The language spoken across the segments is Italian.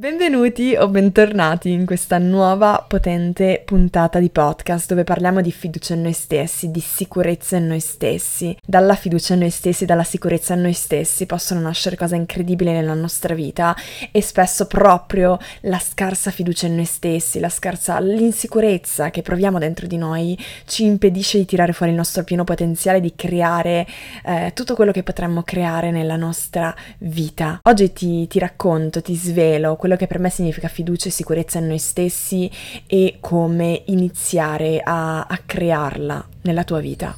Benvenuti o bentornati in questa nuova potente puntata di podcast dove parliamo di fiducia in noi stessi, di sicurezza in noi stessi. Dalla fiducia in noi stessi, dalla sicurezza in noi stessi possono nascere cose incredibili nella nostra vita e spesso proprio la scarsa fiducia in noi stessi, la scarsa l'insicurezza che proviamo dentro di noi ci impedisce di tirare fuori il nostro pieno potenziale, di creare eh, tutto quello che potremmo creare nella nostra vita. Oggi ti, ti racconto, ti svelo quello quello che per me significa fiducia e sicurezza in noi stessi e come iniziare a, a crearla nella tua vita.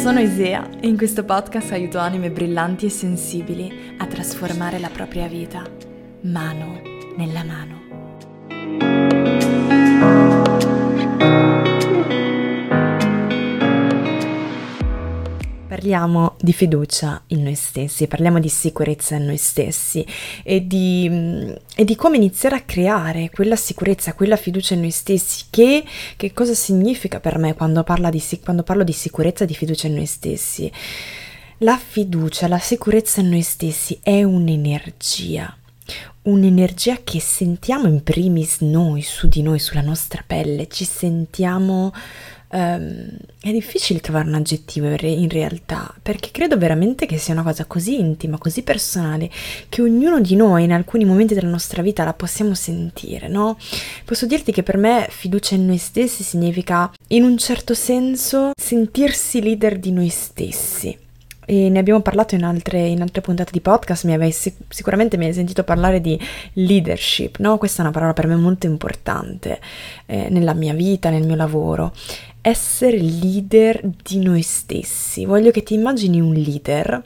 Sono Isea e in questo podcast aiuto anime brillanti e sensibili a trasformare la propria vita mano nella mano. Parliamo di fiducia in noi stessi, parliamo di sicurezza in noi stessi e di, e di come iniziare a creare quella sicurezza, quella fiducia in noi stessi. Che, che cosa significa per me quando, di, quando parlo di sicurezza e di fiducia in noi stessi? La fiducia, la sicurezza in noi stessi è un'energia un'energia che sentiamo in primis noi, su di noi, sulla nostra pelle, ci sentiamo Um, è difficile trovare un aggettivo in realtà, perché credo veramente che sia una cosa così intima, così personale, che ognuno di noi in alcuni momenti della nostra vita la possiamo sentire, no? Posso dirti che per me fiducia in noi stessi significa, in un certo senso, sentirsi leader di noi stessi e ne abbiamo parlato in altre, in altre puntate di podcast, mi avevi, sicuramente mi hai sentito parlare di leadership, no? Questa è una parola per me molto importante eh, nella mia vita, nel mio lavoro. Essere leader di noi stessi. Voglio che ti immagini un leader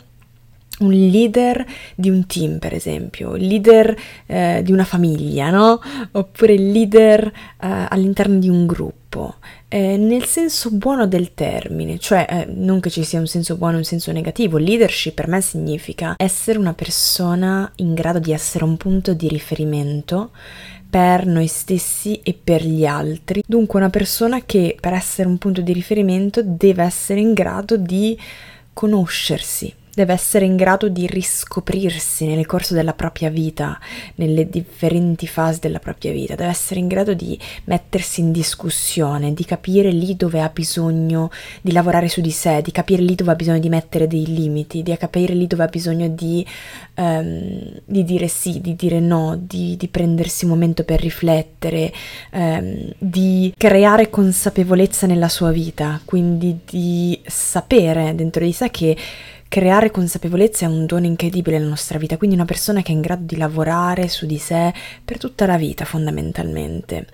un leader di un team, per esempio, leader eh, di una famiglia, no? Oppure leader eh, all'interno di un gruppo eh, nel senso buono del termine, cioè eh, non che ci sia un senso buono e un senso negativo, leadership per me significa essere una persona in grado di essere un punto di riferimento per noi stessi e per gli altri. Dunque una persona che per essere un punto di riferimento deve essere in grado di conoscersi, deve essere in grado di riscoprirsi nel corso della propria vita, nelle differenti fasi della propria vita, deve essere in grado di mettersi in discussione, di capire lì dove ha bisogno di lavorare su di sé, di capire lì dove ha bisogno di mettere dei limiti, di capire lì dove ha bisogno di, um, di dire sì, di dire no, di, di, prendersi un momento per riflettere, um, di creare consapevolezza nella sua vita, quindi di sapere dentro di sé che Creare consapevolezza è un dono incredibile nella nostra vita, quindi una persona che è in grado di lavorare su di sé per tutta la vita fondamentalmente,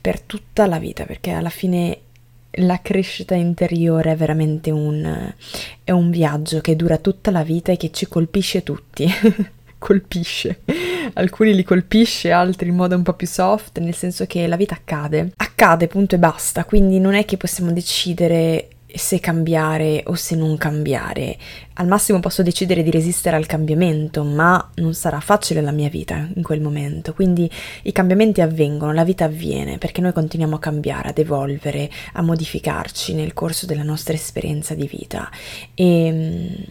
per tutta la vita, perché alla fine la crescita interiore è veramente un, è un viaggio che dura tutta la vita e che ci colpisce tutti. colpisce. Alcuni li colpisce, altri in modo un po' più soft, nel senso che la vita accade. Accade, punto e basta, quindi non è che possiamo decidere se cambiare o se non cambiare. Al massimo posso decidere di resistere al cambiamento, ma non sarà facile la mia vita in quel momento. Quindi i cambiamenti avvengono, la vita avviene, perché noi continuiamo a cambiare, ad evolvere, a modificarci nel corso della nostra esperienza di vita. E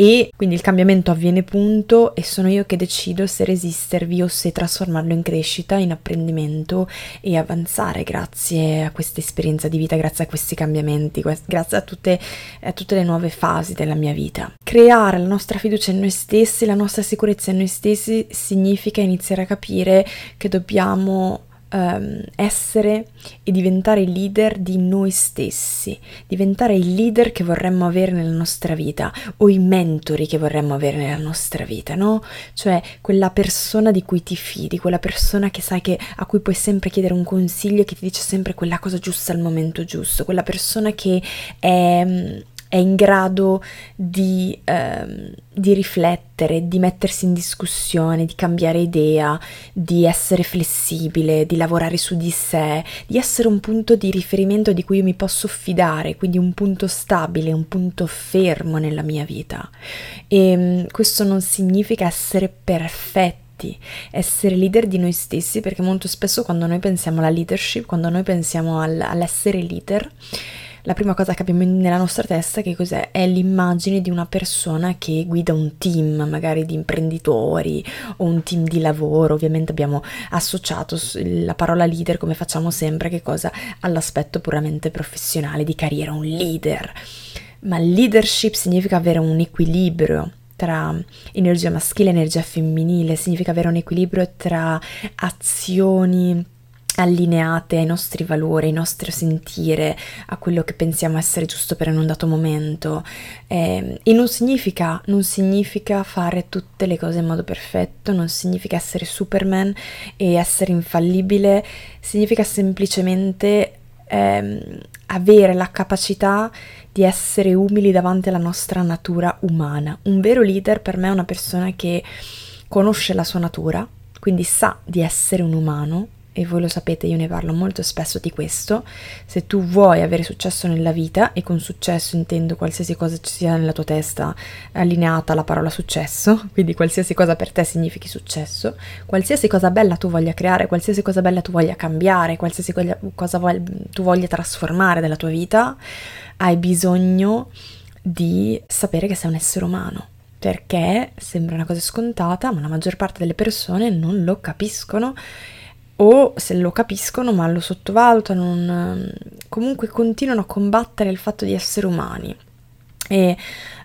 e quindi il cambiamento avviene punto e sono io che decido se resistervi o se trasformarlo in crescita, in apprendimento e avanzare grazie a questa esperienza di vita, grazie a questi cambiamenti, grazie a tutte, a tutte le nuove fasi della mia vita. Creare la nostra fiducia in noi stessi, la nostra sicurezza in noi stessi significa iniziare a capire che dobbiamo um, essere e diventare leader di noi stessi, diventare i leader che vorremmo avere nella nostra vita o i mentori che vorremmo avere nella nostra vita, no? Cioè quella persona di cui ti fidi, quella persona che sai che a cui puoi sempre chiedere un consiglio e che ti dice sempre quella cosa giusta al momento giusto, quella persona che è è in grado di, ehm, di, riflettere, di mettersi in discussione, di cambiare idea, di essere flessibile, di lavorare su di sé, di essere un punto di riferimento di cui io mi posso fidare, quindi un punto stabile, un punto fermo nella mia vita. E ehm, questo non significa essere perfetti essere leader di noi stessi, perché molto spesso quando noi pensiamo alla leadership, quando noi pensiamo al, all'essere leader, la prima cosa che abbiamo nella nostra testa che cos'è? È l'immagine di una persona che guida un team, magari di imprenditori o un team di lavoro. Ovviamente abbiamo associato la parola leader, come facciamo sempre, che cosa? All'aspetto puramente professionale di carriera, un leader. Ma leadership significa avere un equilibrio tra energia maschile e energia femminile, significa avere un equilibrio tra azioni allineate ai nostri valori, ai nostri sentire, a quello che pensiamo essere giusto per un dato momento. Eh, e non significa, non significa fare tutte le cose in modo perfetto, non significa essere Superman e essere infallibile, significa semplicemente ehm, avere la capacità di essere umili davanti alla nostra natura umana. Un vero leader per me è una persona che conosce la sua natura, quindi sa di essere un umano, e voi lo sapete, io ne parlo molto spesso di questo, se tu vuoi avere successo nella vita, e con successo intendo qualsiasi cosa ci sia nella tua testa allineata alla parola successo, quindi qualsiasi cosa per te significhi successo, qualsiasi cosa bella tu voglia creare, qualsiasi cosa bella tu voglia cambiare, qualsiasi cosa tu voglia trasformare nella tua vita, hai bisogno di sapere che sei un essere umano. Perché sembra una cosa scontata, ma la maggior parte delle persone non lo capiscono o se lo capiscono ma lo sottovalutano, non, comunque continuano a combattere il fatto di essere umani. E,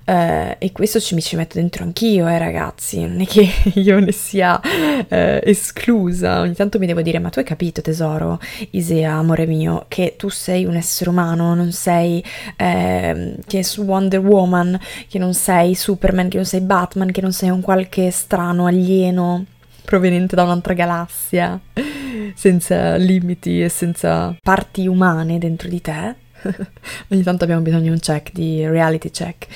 eh, e questo ci, mi ci metto dentro anch'io, eh ragazzi, non è che io ne sia eh, esclusa, ogni tanto mi devo dire ma tu hai capito tesoro, Isea, amore mio, che tu sei un essere umano, non sei eh, che su Wonder Woman, che non sei Superman, che non sei Batman, che non sei un qualche strano alieno proveniente da un'altra galassia, senza limiti e senza parti umane dentro di te. Ogni tanto abbiamo bisogno di un check, di reality check.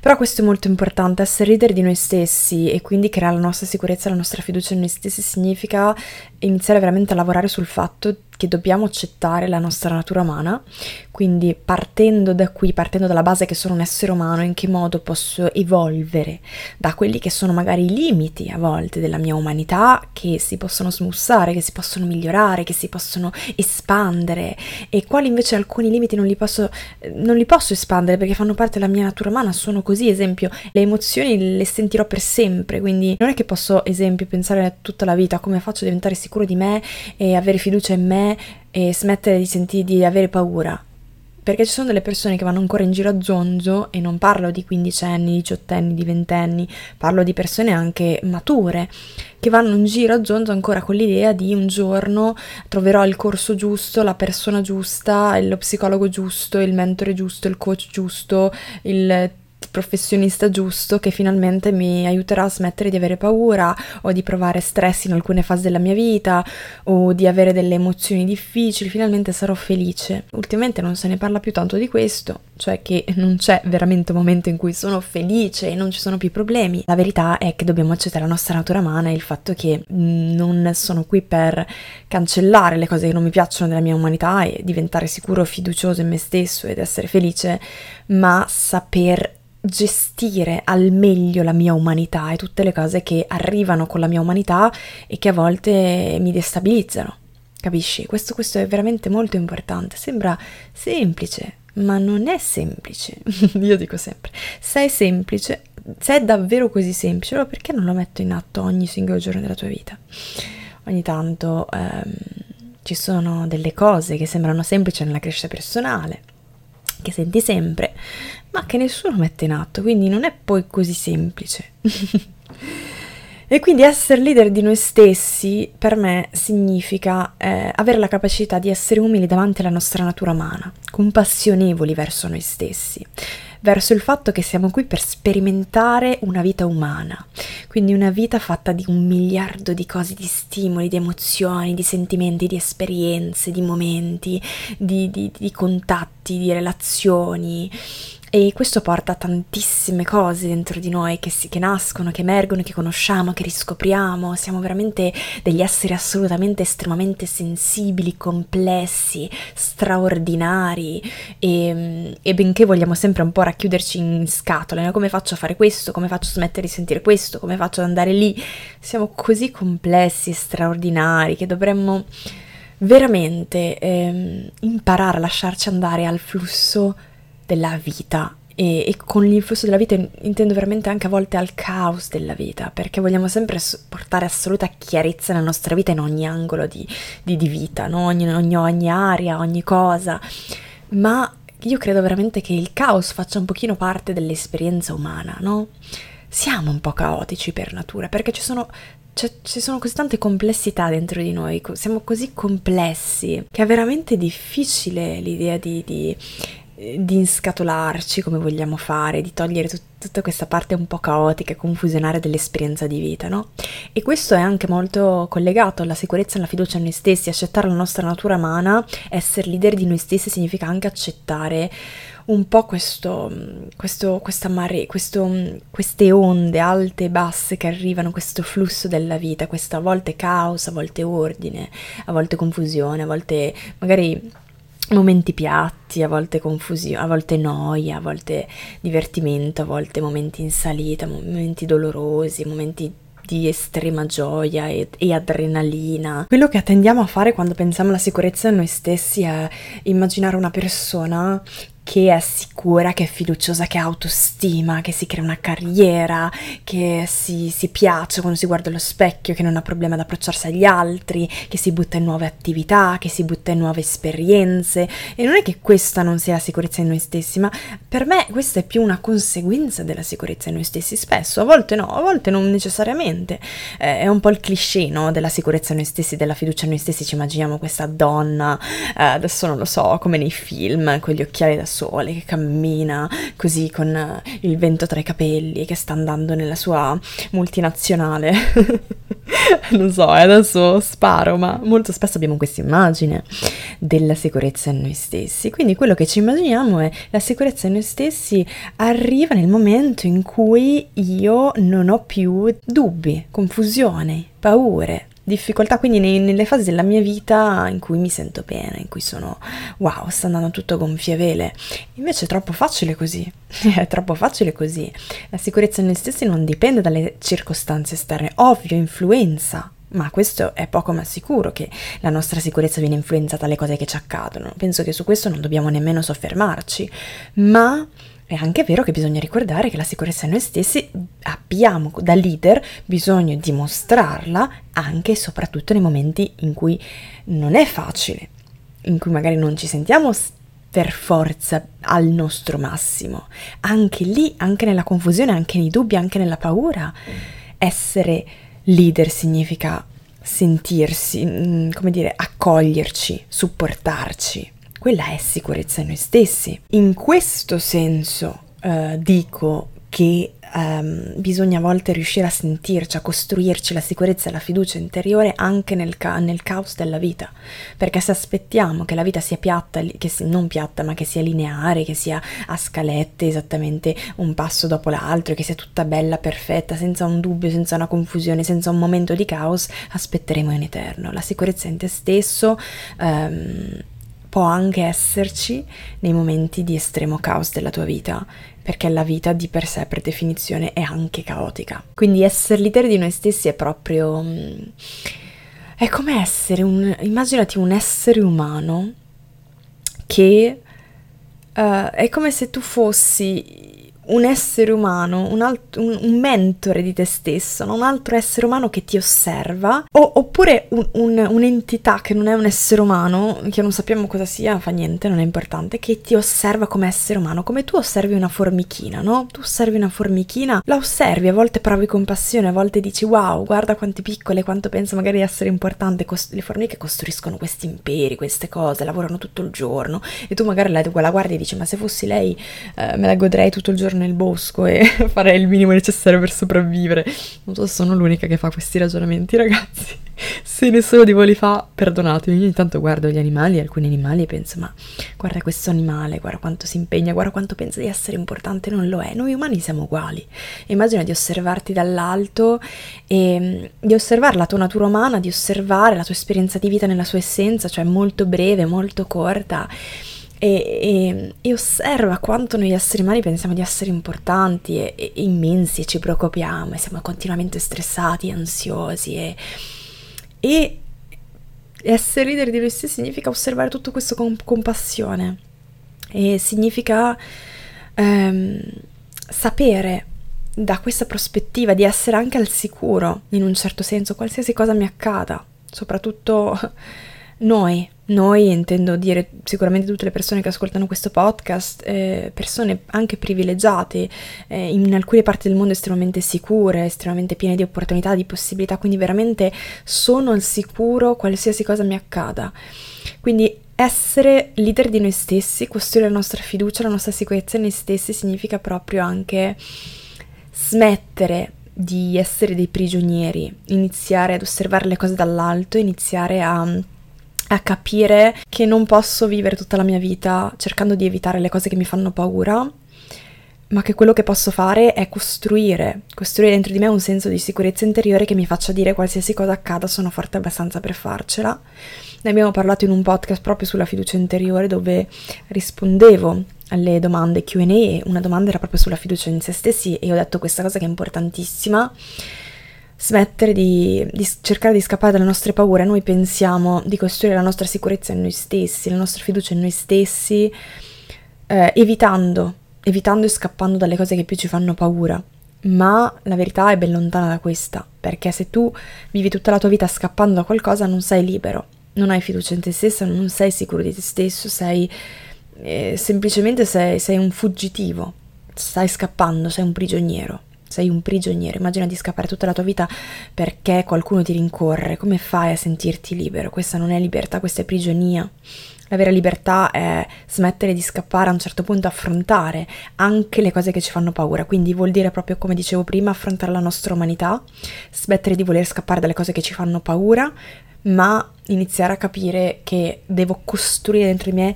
Però questo è molto importante, essere leader di noi stessi e quindi creare la nostra sicurezza, la nostra fiducia in noi stessi significa iniziare veramente a lavorare sul fatto che dobbiamo accettare la nostra natura umana, quindi partendo da qui, partendo dalla base che sono un essere umano, in che modo posso evolvere da quelli che sono magari i limiti a volte della mia umanità, che si possono smussare, che si possono migliorare, che si possono espandere. E quali invece alcuni limiti non li posso, non li posso espandere perché fanno parte della mia natura umana, sono così, esempio, le emozioni le sentirò per sempre, quindi non è che posso, esempio, pensare tutta la vita come faccio a diventare sicuro di me e avere fiducia in me e smettere di sentire di avere paura. Perché ci sono delle persone che vanno ancora in giro a zonzo e non parlo di quindicenni, diciottenni, di ventenni, parlo di persone anche mature che vanno in giro a zonzo ancora con l'idea di un giorno troverò il corso giusto, la persona giusta, lo psicologo giusto, il mentore giusto, il coach giusto, il professionista giusto che finalmente mi aiuterà a smettere di avere paura o di provare stress in alcune fasi della mia vita o di avere delle emozioni difficili, finalmente sarò felice. Ultimamente non se ne parla più tanto di questo, cioè che non c'è veramente un momento in cui sono felice e non ci sono più problemi. La verità è che dobbiamo accettare la nostra natura umana e il fatto che non sono qui per cancellare le cose che non mi piacciono della mia umanità e diventare sicuro, fiducioso in me stesso ed essere felice, ma saper gestire al meglio la mia umanità e tutte le cose che arrivano con la mia umanità e che a volte mi destabilizzano. Capisci? Questo, questo è veramente molto importante. Sembra semplice, ma non è semplice. Io dico sempre, se è semplice, se è davvero così semplice, allora perché non lo metto in atto ogni singolo giorno della tua vita? Ogni tanto ehm, ci sono delle cose che sembrano semplici nella crescita personale, che senti sempre, ma che nessuno mette in atto, quindi non è poi così semplice. e quindi essere leader di noi stessi per me significa eh, avere la capacità di essere umili davanti alla nostra natura umana, compassionevoli verso noi stessi, verso il fatto che siamo qui per sperimentare una vita umana, quindi una vita fatta di un miliardo di cose, di stimoli, di emozioni, di sentimenti, di esperienze, di momenti, di, di, di contatti, di relazioni e questo porta a tantissime cose dentro di noi che, si, che, nascono, che emergono, che conosciamo, che riscopriamo. Siamo veramente degli esseri assolutamente estremamente sensibili, complessi, straordinari e, e benché vogliamo sempre un po' racchiuderci in scatole, no? come faccio a fare questo, come faccio a smettere di sentire questo, come faccio ad andare lì, siamo così complessi e straordinari che dovremmo veramente ehm, imparare a lasciarci andare al flusso della vita e, e, con il flusso della vita intendo veramente anche a volte al caos della vita, perché vogliamo sempre portare assoluta chiarezza nella nostra vita in ogni angolo di, di, di vita, no? ogni, ogni, ogni area, ogni cosa, ma io credo veramente che il caos faccia un pochino parte dell'esperienza umana, no? Siamo un po' caotici per natura, perché ci sono cioè, ci sono così tante complessità dentro di noi, siamo così complessi che è veramente difficile l'idea di, di, di inscatolarci come vogliamo fare, di togliere tut- tutta questa parte un po' caotica e confusionaria dell'esperienza di vita, no? E questo è anche molto collegato alla sicurezza e alla fiducia in noi stessi, accettare la nostra natura umana, essere leader di noi stessi significa anche accettare un po' questo, questo, questa mare, questo, queste onde alte e basse che arrivano, questo flusso della vita, questo a volte caos, a volte ordine, a volte confusione, a volte magari momenti piatti, a volte confusione, a volte noia, a volte divertimento, a volte momenti in salita, momenti dolorosi, momenti di estrema gioia e, e, adrenalina. Quello che tendiamo a fare quando pensiamo alla sicurezza in noi stessi è immaginare una persona che è sicura, che è fiduciosa, che ha autostima, che si crea una carriera, che si, si, piace quando si guarda allo specchio, che non ha problema ad approcciarsi agli altri, che si butta in nuove attività, che si butta in nuove esperienze. E non è che questa non sia la sicurezza in noi stessi, ma per me questa è più una conseguenza della sicurezza in noi stessi. Spesso, a volte no, a volte non necessariamente. Eh, è un po' il cliché no, della sicurezza in noi stessi, della fiducia in noi stessi. Ci immaginiamo questa donna, eh, adesso non lo so, come nei film, con gli occhiali da sole che cammina così con eh, il vento tra i capelli che sta andando nella sua multinazionale. non so, eh, adesso sparo, ma molto spesso abbiamo questa immagine della sicurezza in noi stessi. Quindi quello che ci immaginiamo è la sicurezza in noi stessi arriva nel momento in cui io non ho più dubbi, confusione, paure, difficoltà, quindi nei, nelle fasi della mia vita in cui mi sento bene, in cui sono wow, sta andando tutto gonfie vele. Invece è troppo facile così, è troppo facile così. La sicurezza in noi stessi non dipende dalle circostanze esterne, ovvio, influenza. Ma questo è poco ma sicuro che la nostra sicurezza viene influenzata dalle cose che ci accadono. Penso che su questo non dobbiamo nemmeno soffermarci, ma è anche vero che bisogna ricordare che la sicurezza in noi stessi abbiamo da leader bisogno di mostrarla anche e soprattutto nei momenti in cui non è facile, in cui magari non ci sentiamo per forza al nostro massimo. Anche lì, anche nella confusione, anche nei dubbi, anche nella paura, essere leader significa sentirsi, mm, come dire, accoglierci, supportarci, quella è sicurezza in noi stessi. In questo senso eh, dico che um, bisogna a volte riuscire a sentirci, a costruirci la sicurezza e la fiducia interiore anche nel, ca- nel, caos della vita. Perché se aspettiamo che la vita sia piatta, che si- non piatta, ma che sia lineare, che sia a scalette esattamente un passo dopo l'altro, che sia tutta bella, perfetta, senza un dubbio, senza una confusione, senza un momento di caos, aspetteremo in eterno. La sicurezza in te stesso. Um, può anche esserci nei momenti di estremo caos della tua vita, perché la vita di per sé per definizione è anche caotica. Quindi essere leader di noi stessi è proprio... Mm, è come essere un... immaginati un essere umano che... Uh, è come se tu fossi un essere umano, un, alt- un, un, mentore di te stesso, no? un altro essere umano che ti osserva, o, oppure un, un'entità che non è un essere umano, che non sappiamo cosa sia, fa niente, non è importante, che ti osserva come essere umano, come tu osservi una formichina, no? Tu osservi una formichina, la osservi, a volte provi compassione, a volte dici wow, guarda quanto piccole, quanto penso magari di essere importante, Cost- le formiche costruiscono questi imperi, queste cose, lavorano tutto il giorno, e tu magari la, la guardi e dici ma se fossi lei eh, me la godrei tutto il giorno nel bosco e farei il minimo necessario per sopravvivere. Non so se sono l'unica che fa questi ragionamenti, ragazzi. Se nessuno di voi li fa, perdonatemi. Ogni tanto guardo gli animali, alcuni animali, e penso: ma guarda questo animale, guarda quanto si impegna, guarda quanto pensa di essere importante, non lo è. Noi umani siamo uguali. Immagina di osservarti dall'alto e mm, di osservare la tua natura umana, di osservare la tua esperienza di vita nella sua essenza, cioè molto breve, molto corta e, e, e, osserva quanto noi esseri umani pensiamo di essere importanti e, e, immensi e ci preoccupiamo e siamo continuamente stressati, ansiosi e, Essere leader di noi stessi significa osservare tutto questo con compassione e significa ehm, sapere da questa prospettiva di essere anche al sicuro, in un certo senso, qualsiasi cosa mi accada, soprattutto noi, noi intendo dire sicuramente tutte le persone che ascoltano questo podcast, eh, persone anche privilegiate, eh, in alcune parti del mondo estremamente sicure, estremamente piene di opportunità, di possibilità, quindi veramente sono al sicuro qualsiasi cosa mi accada. Quindi essere leader di noi stessi, costruire la nostra fiducia, la nostra sicurezza in noi stessi significa proprio anche smettere di essere dei prigionieri, iniziare ad osservare le cose dall'alto, iniziare a, a, capire che non posso vivere tutta la mia vita cercando di evitare le cose che mi fanno paura, ma che quello che posso fare è costruire, costruire dentro di me un senso di sicurezza interiore che mi faccia dire qualsiasi cosa accada sono forte abbastanza per farcela. Ne abbiamo parlato in un podcast proprio sulla fiducia interiore dove rispondevo alle domande QA e una domanda era proprio sulla fiducia in se stessi e ho detto questa cosa che è importantissima smettere di, di, cercare di scappare dalle nostre paure. Noi pensiamo di costruire la nostra sicurezza in noi stessi, la nostra fiducia in noi stessi, eh, evitando, evitando e scappando dalle cose che più ci fanno paura. Ma la verità è ben lontana da questa, perché se tu vivi tutta la tua vita scappando da qualcosa non sei libero, non hai fiducia in te stesso, non sei sicuro di te stesso, sei eh, semplicemente sei, sei un fuggitivo, stai scappando, sei un prigioniero. Sei un prigioniero, immagina di scappare tutta la tua vita perché qualcuno ti rincorre, come fai a sentirti libero? Questa non è libertà, questa è prigionia. La vera libertà è smettere di scappare a un certo punto, affrontare anche le cose che ci fanno paura, quindi vuol dire proprio come dicevo prima, affrontare la nostra umanità, smettere di voler scappare dalle cose che ci fanno paura, ma iniziare a capire che devo costruire dentro di me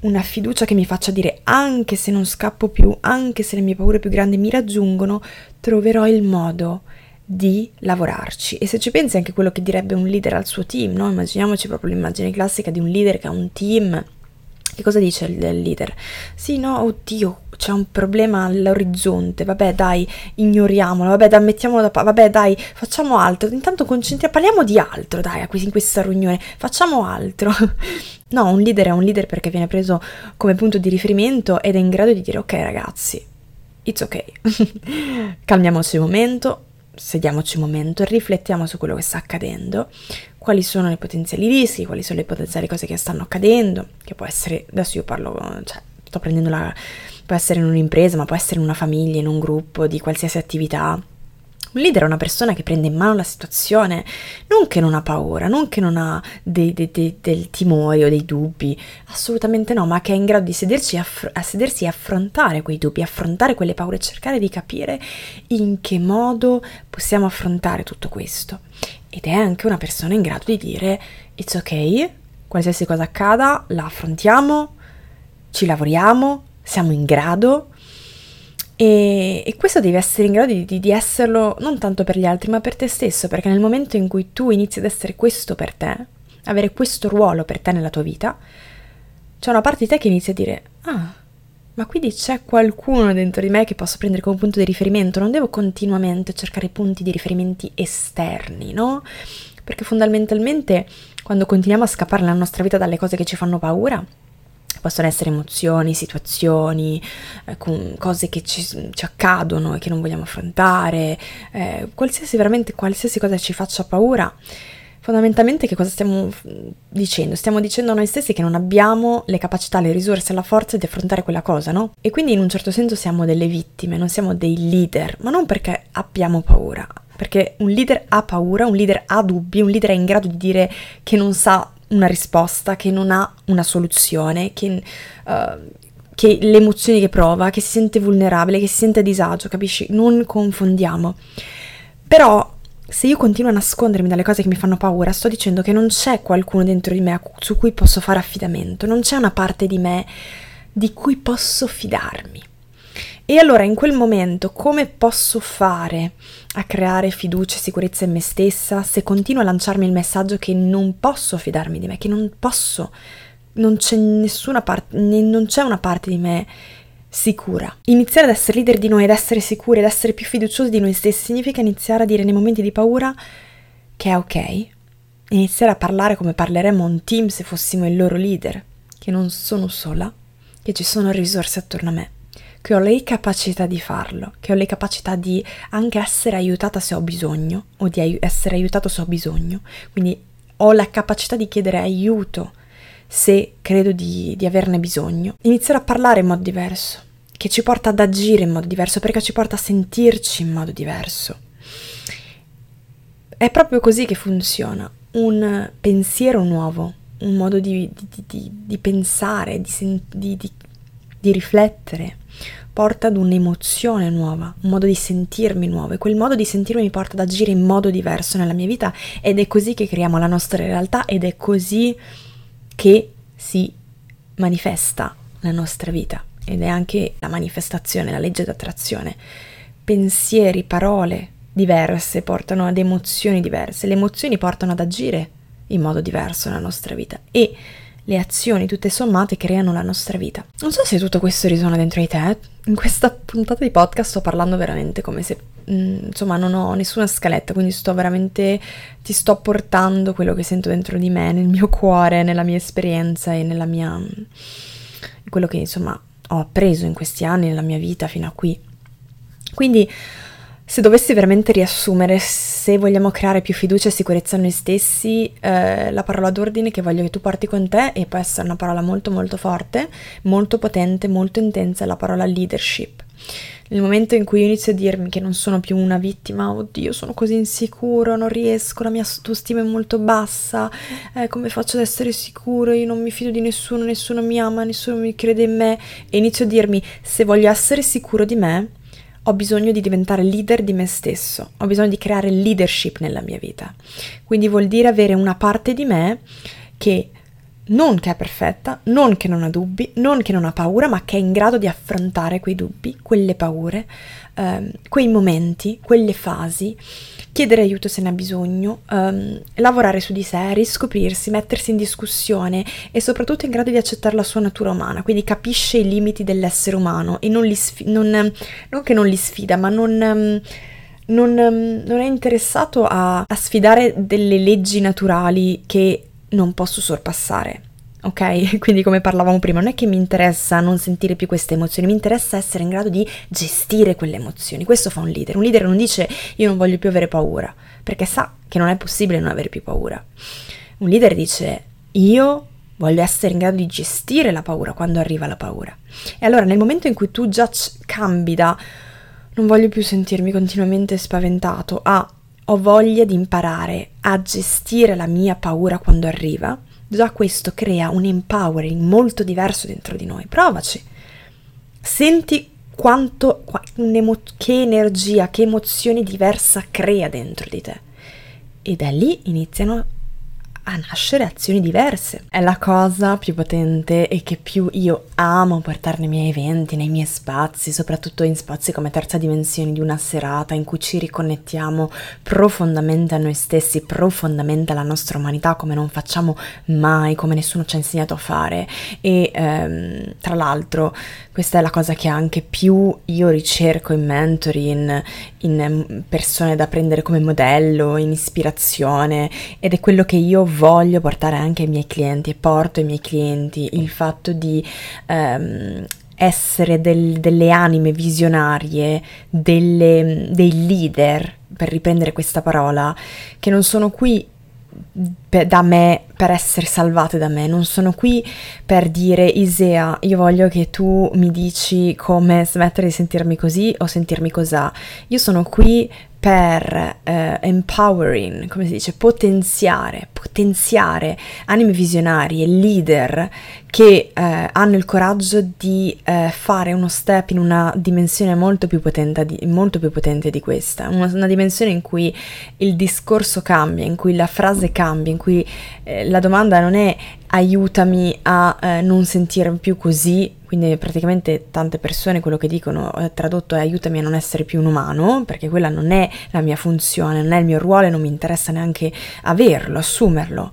una fiducia che mi faccia dire anche se non scappo più, anche se le mie paure più grandi mi raggiungono, troverò il modo di lavorarci. E se ci pensi anche quello che direbbe un leader al suo team, no? Immaginiamoci proprio l'immagine classica di un leader che ha un team. Che cosa dice il leader? Sì, no, oddio, c'è un problema all'orizzonte, vabbè dai, ignoriamolo, vabbè dai, mettiamolo da parte, vabbè dai, facciamo altro, intanto concentriamo, parliamo di altro, dai, in questa riunione, facciamo altro. no, un leader è un leader perché viene preso come punto di riferimento ed è in grado di dire ok ragazzi, it's ok, calmiamoci un momento, sediamoci un momento, riflettiamo su quello che sta accadendo, quali sono i potenziali rischi, quali sono le potenziali cose che stanno accadendo, che può essere, adesso io parlo, cioè sto prendendo la può essere in un'impresa, ma può essere in una famiglia, in un gruppo, di qualsiasi attività. Un leader è una persona che prende in mano la situazione, non che non ha paura, non che non ha dei, dei, dei, del timore o dei dubbi, assolutamente no, ma che è in grado di sedersi, aff- a sedersi e affrontare quei dubbi, affrontare quelle paure, cercare di capire in che modo possiamo affrontare tutto questo. Ed è anche una persona in grado di dire, it's ok, qualsiasi cosa accada, la affrontiamo, ci lavoriamo, siamo in grado e, e, questo devi essere in grado di, di, di, esserlo non tanto per gli altri ma per te stesso perché nel momento in cui tu inizi ad essere questo per te, avere questo ruolo per te nella tua vita, c'è una parte di te che inizia a dire ah, ma quindi c'è qualcuno dentro di me che posso prendere come punto di riferimento, non devo continuamente cercare punti di riferimenti esterni, no? Perché fondamentalmente quando continuiamo a scappare nella nostra vita dalle cose che ci fanno paura, possono essere emozioni, situazioni, eh, cose che ci, ci, accadono e che non vogliamo affrontare, eh, qualsiasi veramente qualsiasi cosa ci faccia paura. Fondamentalmente che cosa stiamo dicendo? Stiamo dicendo a noi stessi che non abbiamo le capacità, le risorse, la forza di affrontare quella cosa, no? E quindi in un certo senso siamo delle vittime, non siamo dei leader, ma non perché abbiamo paura, perché un leader ha paura, un leader ha dubbi, un leader è in grado di dire che non sa una risposta, che non ha una soluzione, che, uh, che le emozioni che prova, che si sente vulnerabile, che si sente a disagio, capisci? Non confondiamo. Però se io continuo a nascondermi dalle cose che mi fanno paura, sto dicendo che non c'è qualcuno dentro di me su cui posso fare affidamento, non c'è una parte di me di cui posso fidarmi. E allora in quel momento come posso fare a creare fiducia e sicurezza in me stessa se continuo a lanciarmi il messaggio che non posso fidarmi di me, che non posso, non c'è nessuna parte, non c'è una parte di me sicura. Iniziare ad essere leader di noi, ad essere sicuri, ad essere più fiduciosi di noi stessi significa iniziare a dire nei momenti di paura che è ok, iniziare a parlare come parleremmo un team se fossimo il loro leader, che non sono sola, che ci sono risorse attorno a me, che ho le capacità di farlo, che ho le capacità di anche essere aiutata se ho bisogno o di ai- essere aiutato se ho bisogno. Quindi ho la capacità di chiedere aiuto se credo di, di averne bisogno. Iniziare a parlare in modo diverso, che ci porta ad agire in modo diverso, perché ci porta a sentirci in modo diverso. È proprio così che funziona, un pensiero nuovo, un modo di, di, di, di pensare, di, riflettere, porta ad un'emozione nuova, un modo di sentirmi nuovo. E quel modo di sentirmi mi porta ad agire in modo diverso nella mia vita ed è così che creiamo la nostra realtà ed è così che si manifesta la nostra vita. Ed è anche la manifestazione, la legge d'attrazione. Pensieri, parole diverse portano ad emozioni diverse, le emozioni portano ad agire in modo diverso nella nostra vita. E le azioni tutte sommate creano la nostra vita. Non so se tutto questo risuona dentro di te, in questa puntata di podcast sto parlando veramente come se, mm, insomma, non ho nessuna scaletta, quindi sto veramente, ti sto portando quello che sento dentro di me, nel mio cuore, nella mia esperienza e nella mia, mm, quello che insomma ho appreso in questi anni, nella mia vita fino a qui. Quindi se dovessi veramente riassumere, se vogliamo creare più fiducia e sicurezza in noi stessi, eh, la parola d'ordine che voglio che tu porti con te, e può essere una parola molto molto forte, molto potente, molto intensa, è la parola leadership. Nel momento in cui io inizio a dirmi che non sono più una vittima, oddio, sono così insicuro, non riesco, la mia autostima è molto bassa, eh, come faccio ad essere sicuro? Io non mi fido di nessuno, nessuno mi ama, nessuno mi crede in me, e inizio a dirmi se voglio essere sicuro di me, ho bisogno di diventare leader di me stesso, ho bisogno di creare leadership nella mia vita. Quindi vuol dire avere una parte di me che non che è perfetta, non che non ha dubbi, non che non ha paura, ma che è in grado di affrontare quei dubbi, quelle paure, ehm, quei momenti, quelle fasi, chiedere aiuto se ne ha bisogno, ehm, lavorare su di sé, riscoprirsi, mettersi in discussione e soprattutto in grado di accettare la sua natura umana, quindi capisce i limiti dell'essere umano e non, li sfi- non, non che non li sfida, ma non... Um, non, non, è interessato a, a, sfidare delle leggi naturali che non posso sorpassare. Ok? Quindi come parlavamo prima, non è che mi interessa non sentire più queste emozioni, mi interessa essere in grado di gestire quelle emozioni. Questo fa un leader. Un leader non dice io non voglio più avere paura, perché sa che non è possibile non avere più paura. Un leader dice io voglio essere in grado di gestire la paura quando arriva la paura. E allora nel momento in cui tu già cambi da non voglio più sentirmi continuamente spaventato a ho voglia di imparare a gestire la mia paura quando arriva, già questo crea un empowering molto diverso dentro di noi. Provaci. Senti quanto, che energia, che emozione diversa crea dentro di te. E da lì iniziano a nascere azioni diverse. È la cosa più potente e che più io amo portare nei miei eventi, nei miei spazi, soprattutto in spazi come terza dimensione di una serata in cui ci riconnettiamo profondamente a noi stessi, profondamente alla nostra umanità come non facciamo mai, come nessuno ci ha insegnato a fare. E ehm, tra l'altro questa è la cosa che anche più io ricerco in mentori, in, in persone da prendere come modello, in ispirazione ed è quello che io voglio portare anche ai miei clienti e porto ai miei clienti il fatto di ehm, essere del, delle anime visionarie, delle, dei leader, per riprendere questa parola, che non sono qui da me per essere salvate da me, non sono qui per dire Isea, io voglio che tu mi dici come smettere di sentirmi così o sentirmi cosà. Io sono qui per eh, empowering, come si dice, potenziare, potenziare anime visionarie, leader che eh, hanno il coraggio di eh, fare uno step in una dimensione molto più, di, molto più potente di questa, una, una, dimensione in cui il discorso cambia, in cui la frase cambia, in cui eh, la domanda non è aiutami a eh, non sentirmi più così, quindi praticamente tante persone quello che dicono eh, tradotto è aiutami a non essere più un umano, perché quella non è la mia funzione, non è il mio ruolo e non mi interessa neanche averlo, assumerlo,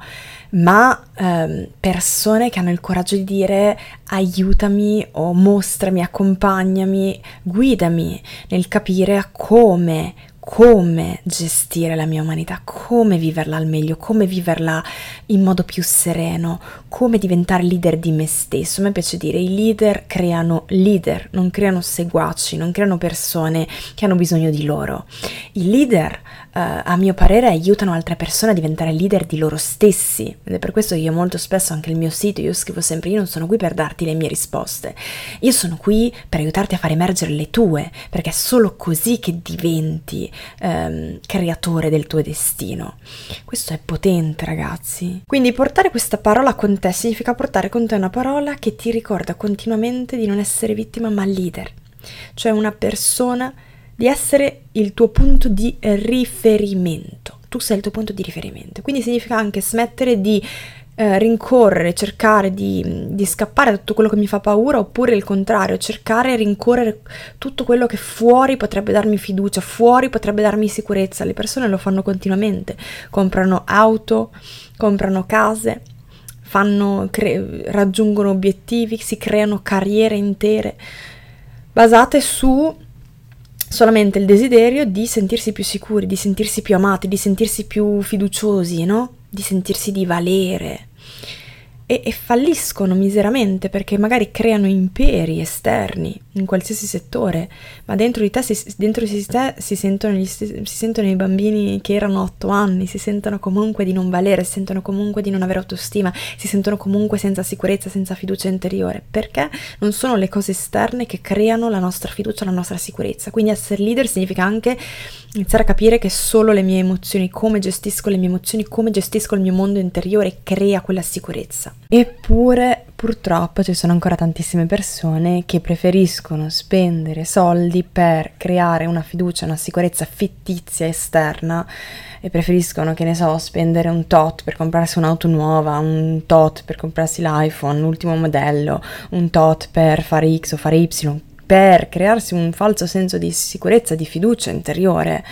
ma ehm, persone che hanno il coraggio di dire aiutami o mostrami, accompagnami, guidami nel capire come come gestire la mia umanità, come viverla al meglio, come viverla in modo più sereno, come diventare leader di me stesso. A me piace dire i leader creano leader, non creano seguaci, non creano persone che hanno bisogno di loro. I leader a mio parere aiutano altre persone a diventare leader di loro stessi ed è per questo che io molto spesso anche il mio sito, io scrivo sempre io non sono qui per darti le mie risposte, io sono qui per aiutarti a far emergere le tue, perché è solo così che diventi um, creatore del tuo destino. Questo è potente ragazzi. Quindi portare questa parola con te significa portare con te una parola che ti ricorda continuamente di non essere vittima ma leader, cioè una persona di essere il tuo punto di riferimento. Tu sei il tuo punto di riferimento. Quindi significa anche smettere di eh, rincorrere, cercare di, di, scappare da tutto quello che mi fa paura, oppure il contrario, cercare e rincorrere tutto quello che fuori potrebbe darmi fiducia, fuori potrebbe darmi sicurezza. Le persone lo fanno continuamente, comprano auto, comprano case, fanno, cre- raggiungono obiettivi, si creano carriere intere basate su solamente il desiderio di sentirsi più sicuri, di sentirsi più amati, di sentirsi più fiduciosi, no? Di sentirsi di valere e, e, falliscono miseramente perché magari creano imperi esterni in qualsiasi settore, ma dentro di te si, dentro di te si, sentono, gli, si sentono i bambini che erano otto anni, si sentono comunque di non valere, si sentono comunque di non avere autostima, si sentono comunque senza sicurezza, senza fiducia interiore, perché non sono le cose esterne che creano la nostra fiducia, la nostra sicurezza. Quindi essere leader significa anche iniziare a capire che solo le mie emozioni, come gestisco le mie emozioni, come gestisco il mio mondo interiore crea quella sicurezza. Eppure purtroppo ci sono ancora tantissime persone che preferiscono spendere soldi per creare una fiducia, una sicurezza fittizia esterna e preferiscono, che ne so, spendere un tot per comprarsi un'auto nuova, un tot per comprarsi l'iPhone, l'ultimo modello, un tot per fare X o fare Y, per crearsi un falso senso di sicurezza, di fiducia interiore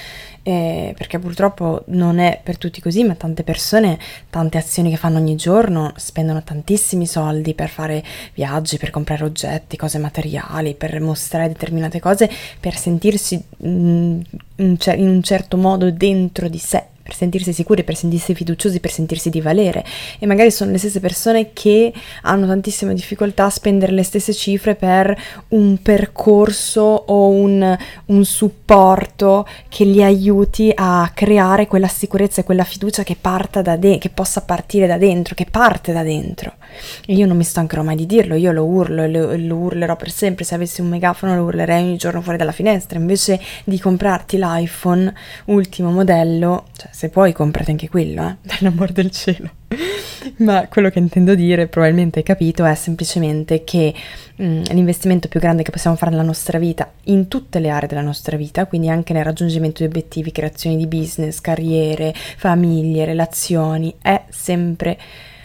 eh, perché purtroppo non è per tutti così, ma tante persone, tante azioni che fanno ogni giorno spendono tantissimi soldi per fare viaggi, per comprare oggetti, cose materiali, per mostrare determinate cose, per sentirsi mm, in un certo modo dentro di sé per sentirsi sicuri, per sentirsi fiduciosi, per sentirsi di valere. E magari sono le stesse persone che hanno tantissime difficoltà a spendere le stesse cifre per un percorso o un, un supporto che li aiuti a creare quella sicurezza e quella fiducia che, parta da de- che possa partire da dentro, che parte da dentro. E io non mi stancherò mai di dirlo, io lo urlo e lo, lo urlerò per sempre, se avessi un megafono lo urlerei ogni giorno fuori dalla finestra, invece di comprarti l'iPhone ultimo modello, cioè se puoi comprati anche quello, eh, per l'amor del cielo. Ma quello che intendo dire, probabilmente hai capito, è semplicemente che mh, mm, l'investimento più grande che possiamo fare nella nostra vita, in tutte le aree della nostra vita, quindi anche nel raggiungimento di obiettivi, creazione di business, carriere, famiglie, relazioni, è sempre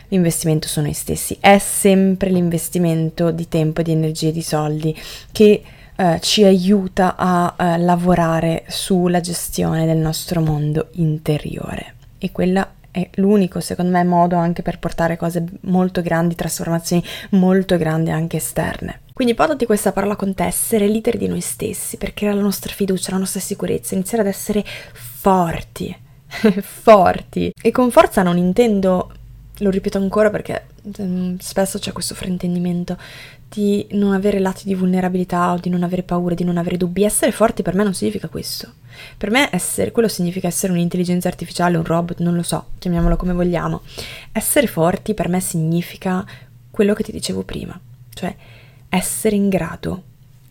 l'investimento su noi stessi, è sempre l'investimento di tempo, di energie, di soldi che eh, ci aiuta a eh, lavorare sulla gestione del nostro mondo interiore e quella è l'unico, secondo me, modo anche per portare cose molto grandi, trasformazioni molto grandi anche esterne. Quindi portati questa parola con te, essere leader di noi stessi, per creare la nostra fiducia, la nostra sicurezza, iniziare ad essere forti, forti. E con forza non intendo lo ripeto ancora perché um, spesso c'è questo fraintendimento di non avere lati di vulnerabilità o di non avere paura, di non avere dubbi. Essere forti per me non significa questo. Per me essere, quello significa essere un'intelligenza artificiale, un robot, non lo so, chiamiamolo come vogliamo. Essere forti per me significa quello che ti dicevo prima, cioè essere in grado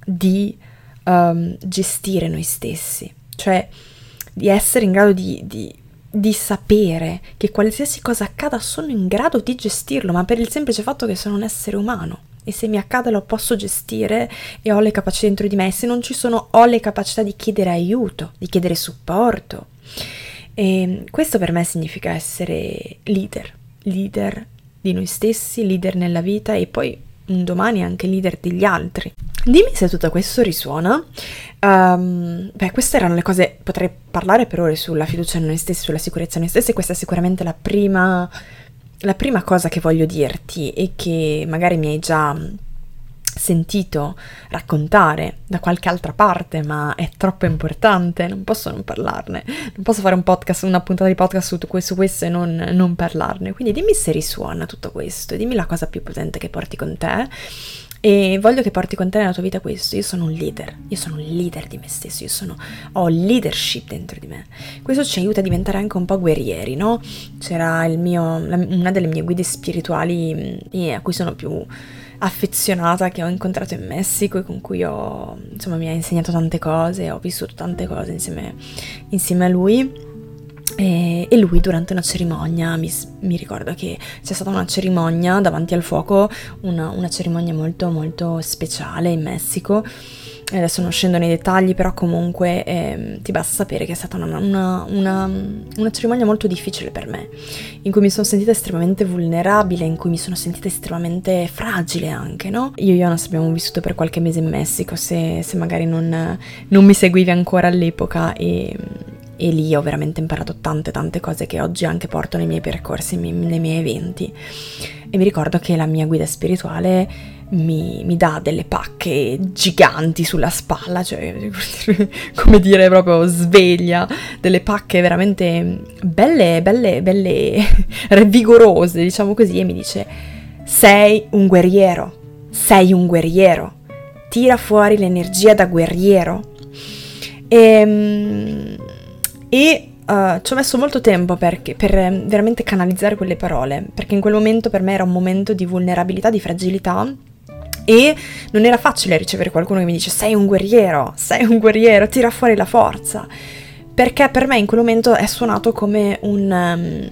di um, gestire noi stessi, cioè di essere in grado di, di di sapere che qualsiasi cosa accada sono in grado di gestirlo, ma per il semplice fatto che sono un essere umano e se mi accade lo posso gestire e ho le capacità dentro di me, se non ci sono ho le capacità di chiedere aiuto, di chiedere supporto. E questo per me significa essere leader, leader di noi stessi, leader nella vita e poi un domani anche leader degli altri. Dimmi se tutto questo risuona. Um, beh, queste erano le cose, potrei parlare per ore sulla fiducia in noi stessi, sulla sicurezza in noi stessi, questa è sicuramente la prima, la prima cosa che voglio dirti e che magari mi hai già sentito raccontare da qualche altra parte, ma è troppo importante, non posso non parlarne, non posso fare un podcast, una puntata di podcast su questo, su questo e non, non parlarne. Quindi dimmi se risuona tutto questo, dimmi la cosa più potente che porti con te e voglio che porti con te nella tua vita questo. Io sono un leader, io sono un leader di me stesso, io sono, ho leadership dentro di me. Questo ci aiuta a diventare anche un po' guerrieri, no? C'era mio, la, una delle mie guide spirituali mm, a cui sono più affezionata che ho incontrato in Messico e con cui ho, insomma, mi ha insegnato tante cose, ho vissuto tante cose insieme, insieme a lui. E, e, lui durante una cerimonia, mi, mi, ricordo che c'è stata una cerimonia davanti al fuoco, una, una cerimonia molto molto speciale in Messico adesso non scendo nei dettagli, però comunque eh, ti basta sapere che è stata una, una, una, una, cerimonia molto difficile per me, in cui mi sono sentita estremamente vulnerabile, in cui mi sono sentita estremamente fragile anche, no? Io e Jonas abbiamo vissuto per qualche mese in Messico, se, se magari non, non mi seguivi ancora all'epoca e e lì ho veramente imparato tante tante cose che oggi anche porto nei miei percorsi, nei miei eventi. E mi ricordo che la mia guida spirituale mi, mi dà delle pacche giganti sulla spalla, cioè come dire proprio sveglia, delle pacche veramente belle, belle, belle vigorose, diciamo così, e mi dice sei un guerriero, sei un guerriero, tira fuori l'energia da guerriero. Ehm, e uh, ci ho messo molto tempo per, per ehm, veramente canalizzare quelle parole, perché in quel momento per me era un momento di vulnerabilità, di fragilità e non era facile ricevere qualcuno che mi dice sei un guerriero, sei un guerriero, tira fuori la forza. Perché per me in quel momento è suonato come un... Um,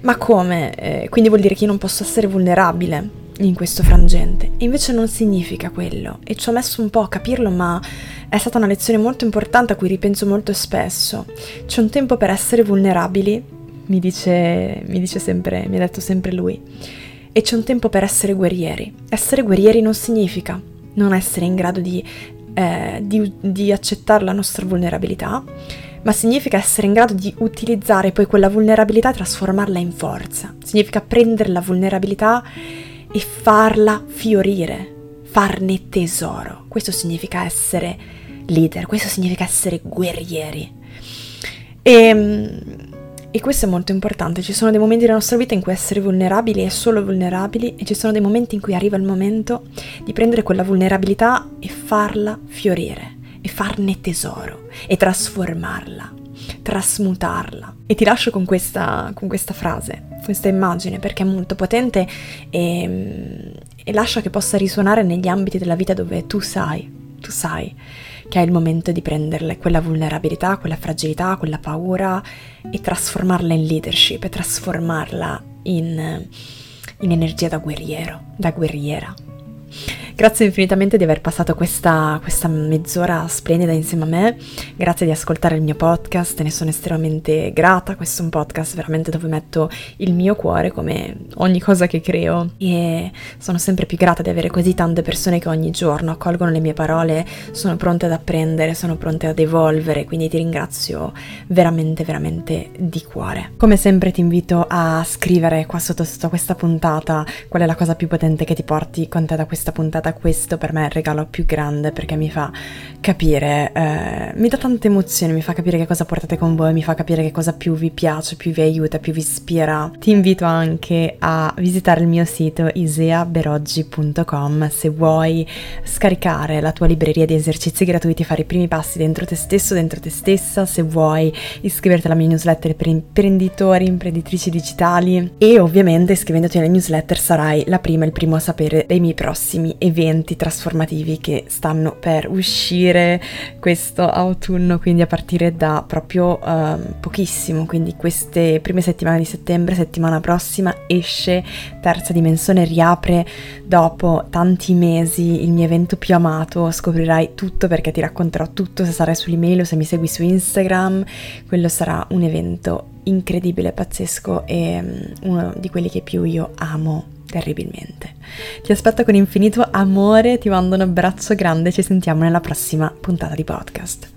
ma come? Eh, quindi vuol dire che io non posso essere vulnerabile in questo frangente. E invece non significa quello. E ci ho messo un po' a capirlo, ma è stata una lezione molto importante a cui ripenso molto spesso. C'è un tempo per essere vulnerabili, mi dice, mi dice sempre, mi ha detto sempre lui e c'è un tempo per essere guerrieri. Essere guerrieri non significa non essere in grado di, eh, di, di accettare la nostra vulnerabilità, ma significa essere in grado di utilizzare poi quella vulnerabilità e trasformarla in forza. Significa prendere la vulnerabilità e farla fiorire, farne tesoro. Questo significa essere leader, questo significa essere guerrieri. E ehm, e questo è molto importante, ci sono dei momenti della nostra vita in cui essere vulnerabili è solo vulnerabili e ci sono dei momenti in cui arriva il momento di prendere quella vulnerabilità e farla fiorire e farne tesoro e trasformarla, trasmutarla. E ti lascio con questa, con questa frase, questa immagine perché è molto potente e, e lascia che possa risuonare negli ambiti della vita dove tu sai, tu sai che è il momento di prenderle quella vulnerabilità, quella fragilità, quella paura e trasformarla in leadership e trasformarla in, in energia da guerriero, da guerriera. Grazie infinitamente di aver passato questa, questa, mezz'ora splendida insieme a me, grazie di ascoltare il mio podcast, ne sono estremamente grata, questo è un podcast veramente dove metto il mio cuore come ogni cosa che creo. E sono sempre più grata di avere così tante persone che ogni giorno accolgono le mie parole, sono pronte ad apprendere, sono pronte ad evolvere, quindi ti ringrazio veramente veramente di cuore. Come sempre ti invito a scrivere qua sotto, sotto questa puntata qual è la cosa più potente che ti porti con te da questa puntata puntata questo per me è il regalo più grande perché mi fa capire, eh, mi dà tante emozioni, mi fa capire che cosa portate con voi, mi fa capire che cosa più vi piace, più vi aiuta, più vi ispira. Ti invito anche a visitare il mio sito iseaberoggi.com se vuoi scaricare la tua libreria di esercizi gratuiti, fare i primi passi dentro te stesso, dentro te stessa, se vuoi iscriverti alla mia newsletter per imprenditori, imprenditrici digitali e ovviamente iscrivendoti alla newsletter sarai la prima, il primo a sapere dei miei prossimi eventi eventi trasformativi che stanno per uscire questo autunno, quindi a partire da proprio uh, pochissimo, quindi queste prime settimane di settembre, settimana prossima esce Terza Dimensione, riapre dopo tanti mesi il mio evento più amato, scoprirai tutto perché ti racconterò tutto se sarai sull'email o se mi segui su Instagram, quello sarà un evento incredibile, pazzesco e um, uno di quelli che più io amo terribilmente. Ti aspetto con infinito amore, ti mando un abbraccio grande, ci sentiamo nella prossima puntata di podcast.